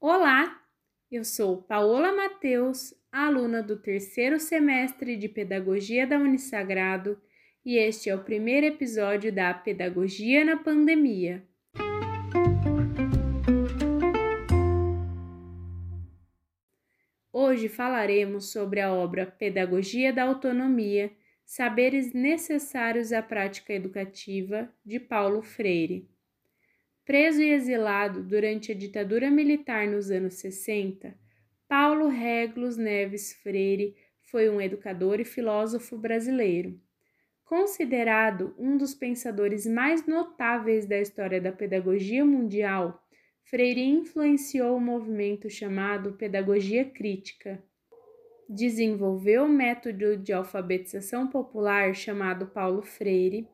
Olá, eu sou Paola Mateus, aluna do terceiro semestre de Pedagogia da Unisagrado, e este é o primeiro episódio da Pedagogia na Pandemia. Hoje falaremos sobre a obra Pedagogia da Autonomia Saberes Necessários à Prática Educativa, de Paulo Freire. Preso e exilado durante a ditadura militar nos anos 60, Paulo Reglos Neves Freire foi um educador e filósofo brasileiro. Considerado um dos pensadores mais notáveis da história da pedagogia mundial, Freire influenciou o movimento chamado Pedagogia Crítica. Desenvolveu o método de alfabetização popular chamado Paulo Freire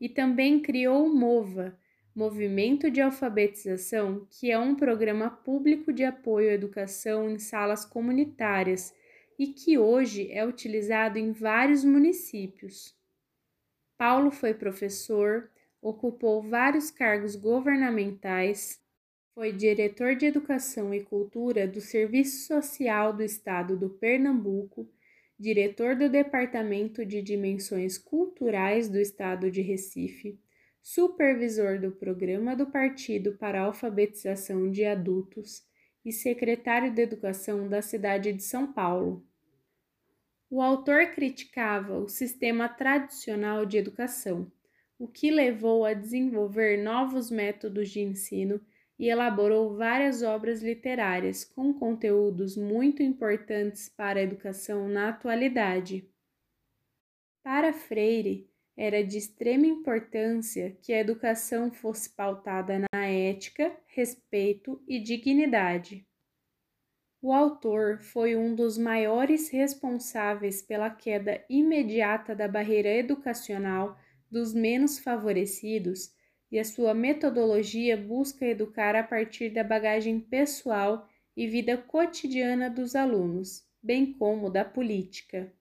e também criou o MOVA, Movimento de Alfabetização, que é um programa público de apoio à educação em salas comunitárias e que hoje é utilizado em vários municípios. Paulo foi professor, ocupou vários cargos governamentais, foi diretor de Educação e Cultura do Serviço Social do Estado do Pernambuco, diretor do Departamento de Dimensões Culturais do Estado de Recife supervisor do Programa do Partido para Alfabetização de Adultos e secretário de Educação da cidade de São Paulo. O autor criticava o sistema tradicional de educação, o que levou a desenvolver novos métodos de ensino e elaborou várias obras literárias com conteúdos muito importantes para a educação na atualidade. Para Freire, era de extrema importância que a educação fosse pautada na ética, respeito e dignidade. O autor foi um dos maiores responsáveis pela queda imediata da barreira educacional dos menos favorecidos e a sua metodologia busca educar a partir da bagagem pessoal e vida cotidiana dos alunos, bem como da política.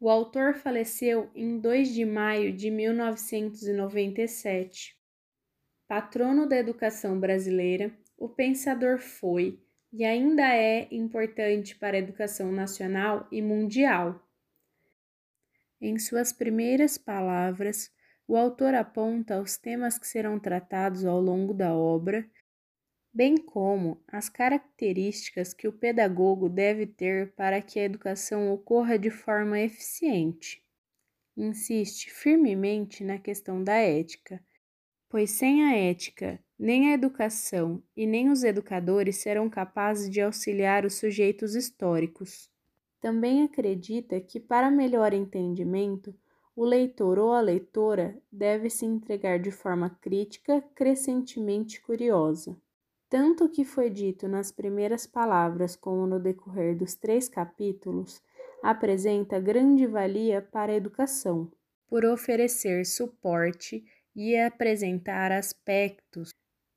O autor faleceu em 2 de maio de 1997. Patrono da educação brasileira, o pensador foi e ainda é importante para a educação nacional e mundial. Em suas primeiras palavras, o autor aponta os temas que serão tratados ao longo da obra bem como as características que o pedagogo deve ter para que a educação ocorra de forma eficiente. Insiste firmemente na questão da ética, pois sem a ética, nem a educação e nem os educadores serão capazes de auxiliar os sujeitos históricos. Também acredita que, para melhor entendimento, o leitor ou a leitora deve se entregar de forma crítica, crescentemente curiosa. Tanto o que foi dito nas primeiras palavras como no decorrer dos três capítulos apresenta grande valia para a educação, por oferecer suporte e apresentar aspectos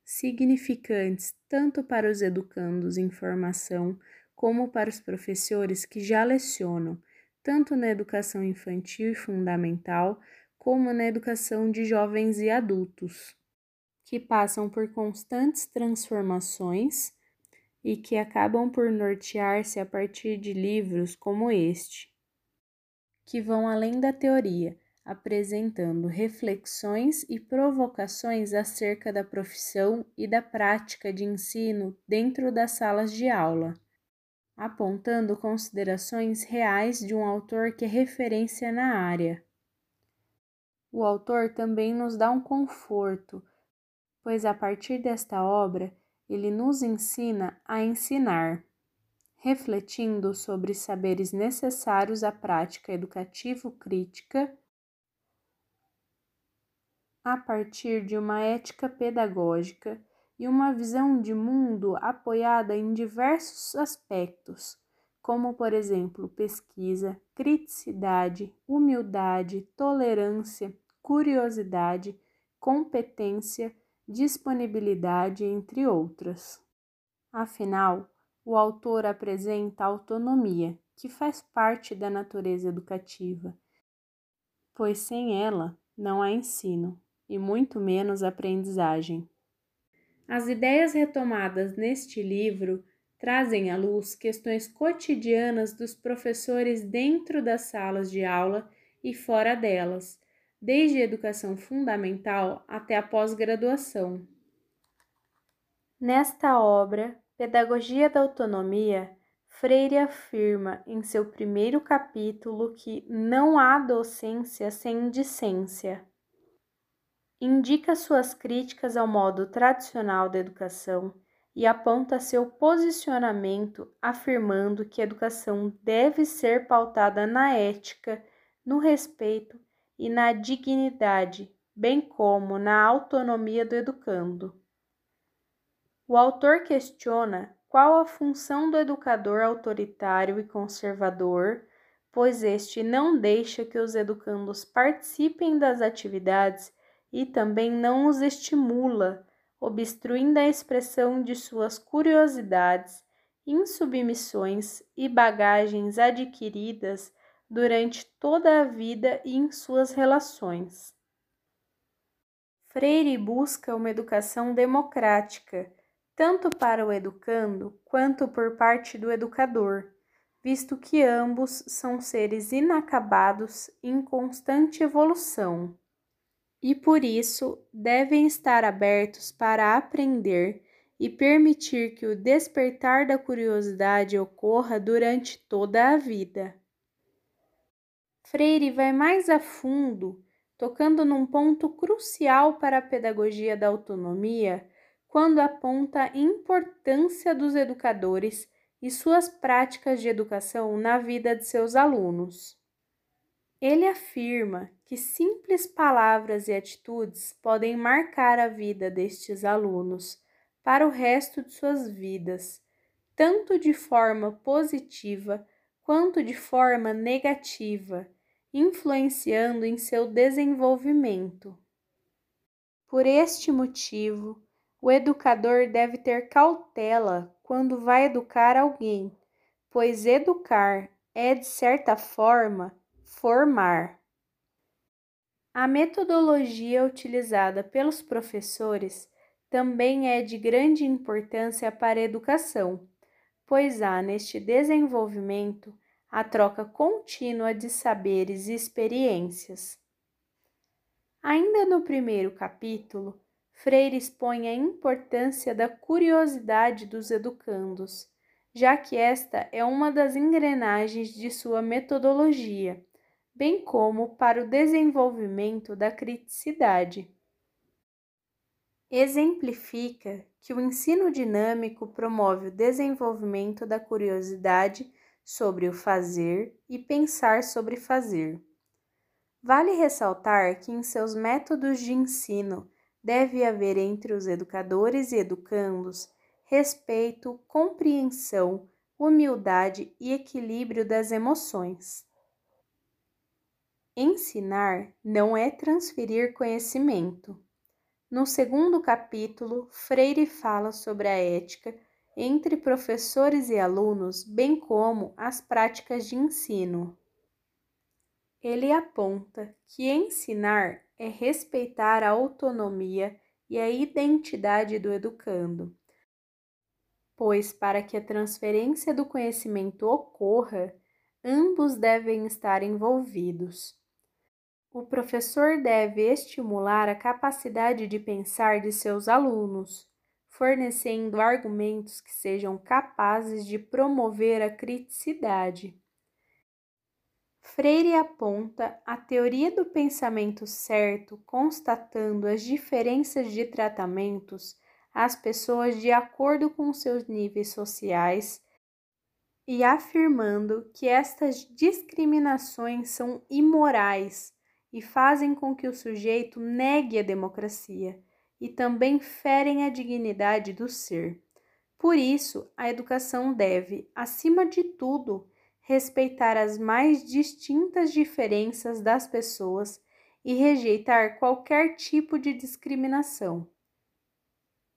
significantes tanto para os educandos em formação como para os professores que já lecionam, tanto na educação infantil e fundamental, como na educação de jovens e adultos que passam por constantes transformações e que acabam por nortear-se a partir de livros como este, que vão além da teoria, apresentando reflexões e provocações acerca da profissão e da prática de ensino dentro das salas de aula, apontando considerações reais de um autor que é referência na área. O autor também nos dá um conforto pois a partir desta obra ele nos ensina a ensinar, refletindo sobre saberes necessários à prática educativo-crítica a partir de uma ética pedagógica e uma visão de mundo apoiada em diversos aspectos, como, por exemplo, pesquisa, criticidade, humildade, tolerância, curiosidade, competência disponibilidade, entre outras. Afinal, o autor apresenta autonomia, que faz parte da natureza educativa, pois sem ela não há ensino e muito menos aprendizagem. As ideias retomadas neste livro trazem à luz questões cotidianas dos professores dentro das salas de aula e fora delas, desde a educação fundamental até a pós-graduação. Nesta obra, Pedagogia da Autonomia, Freire afirma em seu primeiro capítulo que não há docência sem discência. Indica suas críticas ao modo tradicional da educação e aponta seu posicionamento afirmando que a educação deve ser pautada na ética, no respeito e na dignidade, bem como na autonomia do educando. O autor questiona qual a função do educador autoritário e conservador, pois este não deixa que os educandos participem das atividades e também não os estimula, obstruindo a expressão de suas curiosidades, insubmissões e bagagens adquiridas durante toda a vida e em suas relações. Freire busca uma educação democrática tanto para o educando quanto por parte do educador, visto que ambos são seres inacabados em constante evolução e por isso devem estar abertos para aprender e permitir que o despertar da curiosidade ocorra durante toda a vida. Freire vai mais a fundo, tocando num ponto crucial para a pedagogia da autonomia quando aponta a importância dos educadores e suas práticas de educação na vida de seus alunos. Ele afirma que simples palavras e atitudes podem marcar a vida destes alunos para o resto de suas vidas, tanto de forma positiva quanto de forma negativa, influenciando em seu desenvolvimento. Por este motivo, o educador deve ter cautela quando vai educar alguém, pois educar é, de certa forma, formar. A metodologia utilizada pelos professores também é de grande importância para a educação, pois há neste desenvolvimento a troca contínua de saberes e experiências. Ainda no primeiro capítulo, Freire expõe a importância da curiosidade dos educandos, já que esta é uma das engrenagens de sua metodologia, bem como para o desenvolvimento da criticidade. Exemplifica que o ensino dinâmico promove o desenvolvimento da curiosidade sobre o fazer e pensar sobre fazer. Vale ressaltar que em seus métodos de ensino deve haver entre os educadores e educandos respeito, compreensão, humildade e equilíbrio das emoções. Ensinar não é transferir conhecimento. No segundo capítulo, Freire fala sobre a ética entre professores e alunos, bem como as práticas de ensino. Ele aponta que ensinar é respeitar a autonomia e a identidade do educando, pois para que a transferência do conhecimento ocorra, ambos devem estar envolvidos. O professor deve estimular a capacidade de pensar de seus alunos, fornecendo argumentos que sejam capazes de promover a criticidade. Freire aponta a teoria do pensamento certo, constatando as diferenças de tratamentos às pessoas de acordo com seus níveis sociais e afirmando que estas discriminações são imorais e fazem com que o sujeito negue a democracia e também ferem a dignidade do ser. Por isso, a educação deve, acima de tudo, respeitar as mais distintas diferenças das pessoas e rejeitar qualquer tipo de discriminação.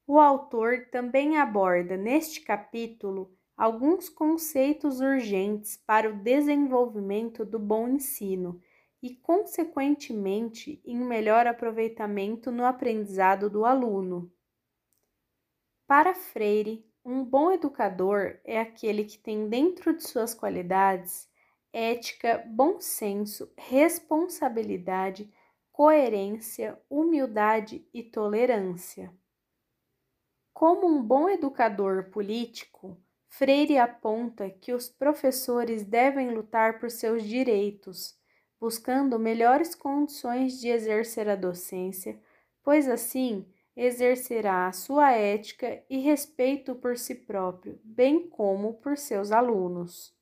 O autor também aborda neste capítulo alguns conceitos urgentes para o desenvolvimento do bom ensino e, consequentemente, em melhor aproveitamento no aprendizado do aluno. Para Freire, um bom educador é aquele que tem dentro de suas qualidades ética, bom senso, responsabilidade, coerência, humildade e tolerância. Como um bom educador político, Freire aponta que os professores devem lutar por seus direitos, buscando melhores condições de exercer a docência, pois assim exercerá a sua ética e respeito por si próprio, bem como por seus alunos.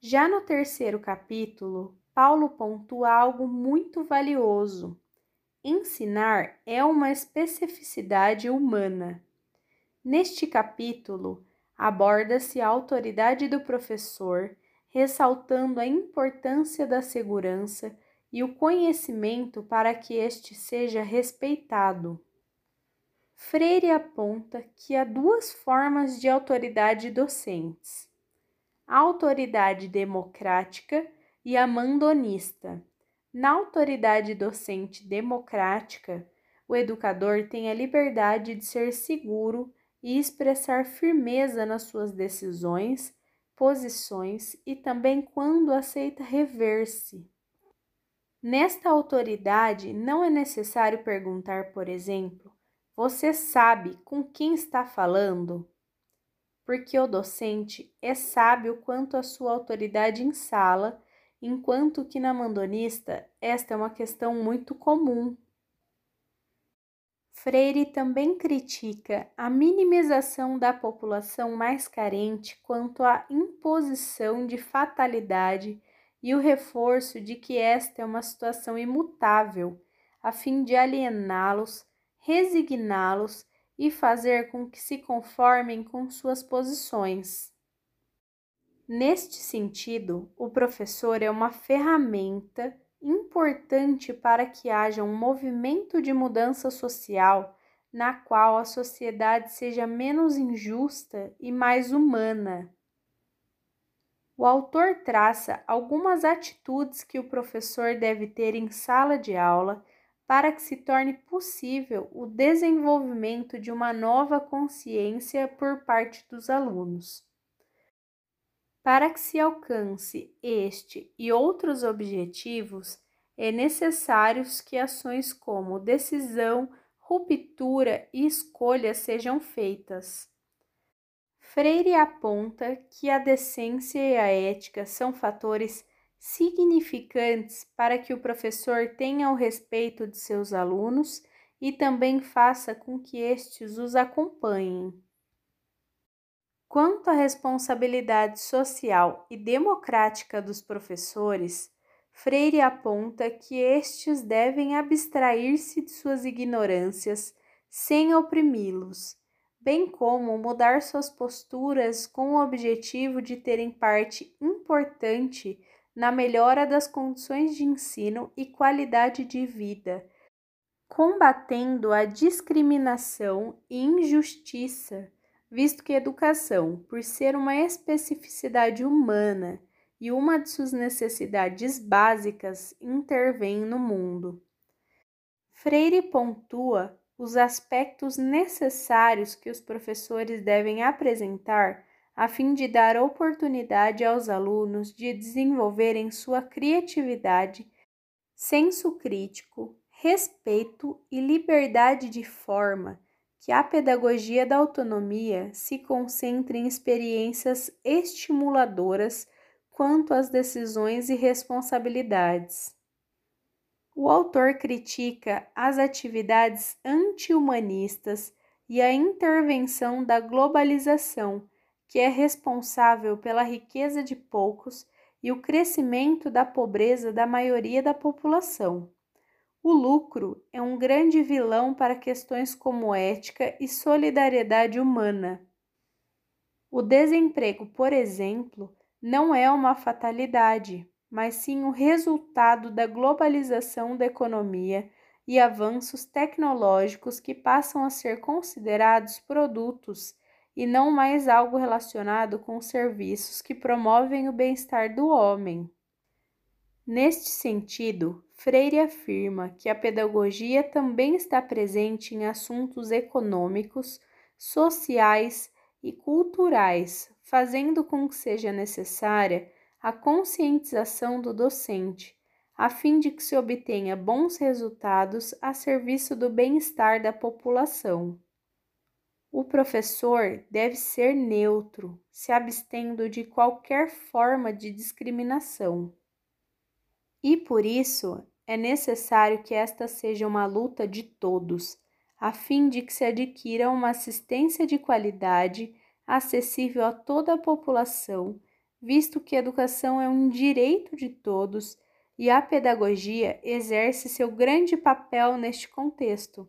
Já no terceiro capítulo, Paulo pontua algo muito valioso. Ensinar é uma especificidade humana. Neste capítulo, aborda-se a autoridade do professor, ressaltando a importância da segurança e o conhecimento para que este seja respeitado. Freire aponta que há duas formas de autoridade docentes: a autoridade democrática e a mandonista. Na autoridade docente democrática, o educador tem a liberdade de ser seguro e expressar firmeza nas suas decisões, posições e também quando aceita rever-se. Nesta autoridade, não é necessário perguntar, por exemplo, você sabe com quem está falando? Porque o docente é sábio quanto à sua autoridade em sala, enquanto que na mandonista esta é uma questão muito comum. Freire também critica a minimização da população mais carente quanto à imposição de fatalidade e o reforço de que esta é uma situação imutável, a fim de aliená-los resigná-los e fazer com que se conformem com suas posições. Neste sentido, o professor é uma ferramenta importante para que haja um movimento de mudança social na qual a sociedade seja menos injusta e mais humana. O autor traça algumas atitudes que o professor deve ter em sala de aula para que se torne possível o desenvolvimento de uma nova consciência por parte dos alunos. Para que se alcance este e outros objetivos, é necessário que ações como decisão, ruptura e escolha sejam feitas. Freire aponta que a decência e a ética são fatores significantes para que o professor tenha o respeito de seus alunos e também faça com que estes os acompanhem. Quanto à responsabilidade social e democrática dos professores, Freire aponta que estes devem abstrair-se de suas ignorâncias sem oprimi-los, bem como mudar suas posturas com o objetivo de terem parte importante na melhora das condições de ensino e qualidade de vida, combatendo a discriminação e injustiça, visto que educação, por ser uma especificidade humana e uma de suas necessidades básicas, intervém no mundo. Freire pontua os aspectos necessários que os professores devem apresentar a fim de dar oportunidade aos alunos de desenvolverem sua criatividade, senso crítico, respeito e liberdade de forma, que a pedagogia da autonomia se concentre em experiências estimuladoras quanto às decisões e responsabilidades. O autor critica as atividades anti-humanistas e a intervenção da globalização que é responsável pela riqueza de poucos e o crescimento da pobreza da maioria da população. O lucro é um grande vilão para questões como ética e solidariedade humana. O desemprego, por exemplo, não é uma fatalidade, mas sim o resultado da globalização da economia e avanços tecnológicos que passam a ser considerados produtos e não mais algo relacionado com serviços que promovem o bem-estar do homem. Neste sentido, Freire afirma que a pedagogia também está presente em assuntos econômicos, sociais e culturais, fazendo com que seja necessária a conscientização do docente, a fim de que se obtenha bons resultados a serviço do bem-estar da população. O professor deve ser neutro, se abstendo de qualquer forma de discriminação. E por isso é necessário que esta seja uma luta de todos, a fim de que se adquira uma assistência de qualidade acessível a toda a população, visto que a educação é um direito de todos e a pedagogia exerce seu grande papel neste contexto,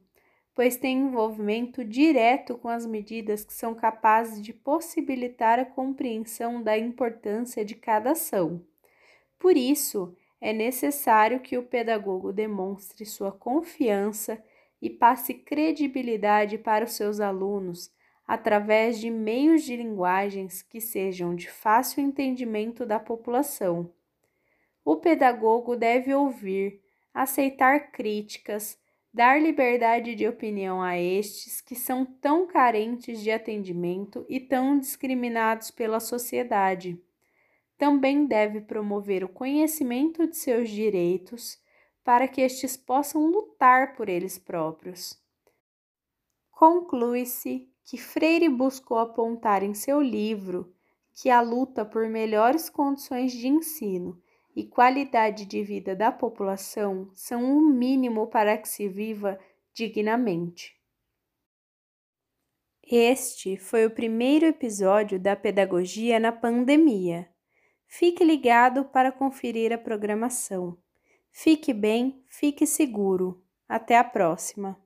pois tem envolvimento direto com as medidas que são capazes de possibilitar a compreensão da importância de cada ação. Por isso, é necessário que o pedagogo demonstre sua confiança e passe credibilidade para os seus alunos através de meios de linguagens que sejam de fácil entendimento da população. O pedagogo deve ouvir, aceitar críticas, dar liberdade de opinião a estes que são tão carentes de atendimento e tão discriminados pela sociedade também deve promover o conhecimento de seus direitos para que estes possam lutar por eles próprios. Conclui-se que Freire buscou apontar em seu livro que a luta por melhores condições de ensino e qualidade de vida da população são o um mínimo para que se viva dignamente. Este foi o primeiro episódio da Pedagogia na Pandemia. Fique ligado para conferir a programação. Fique bem, fique seguro. Até a próxima!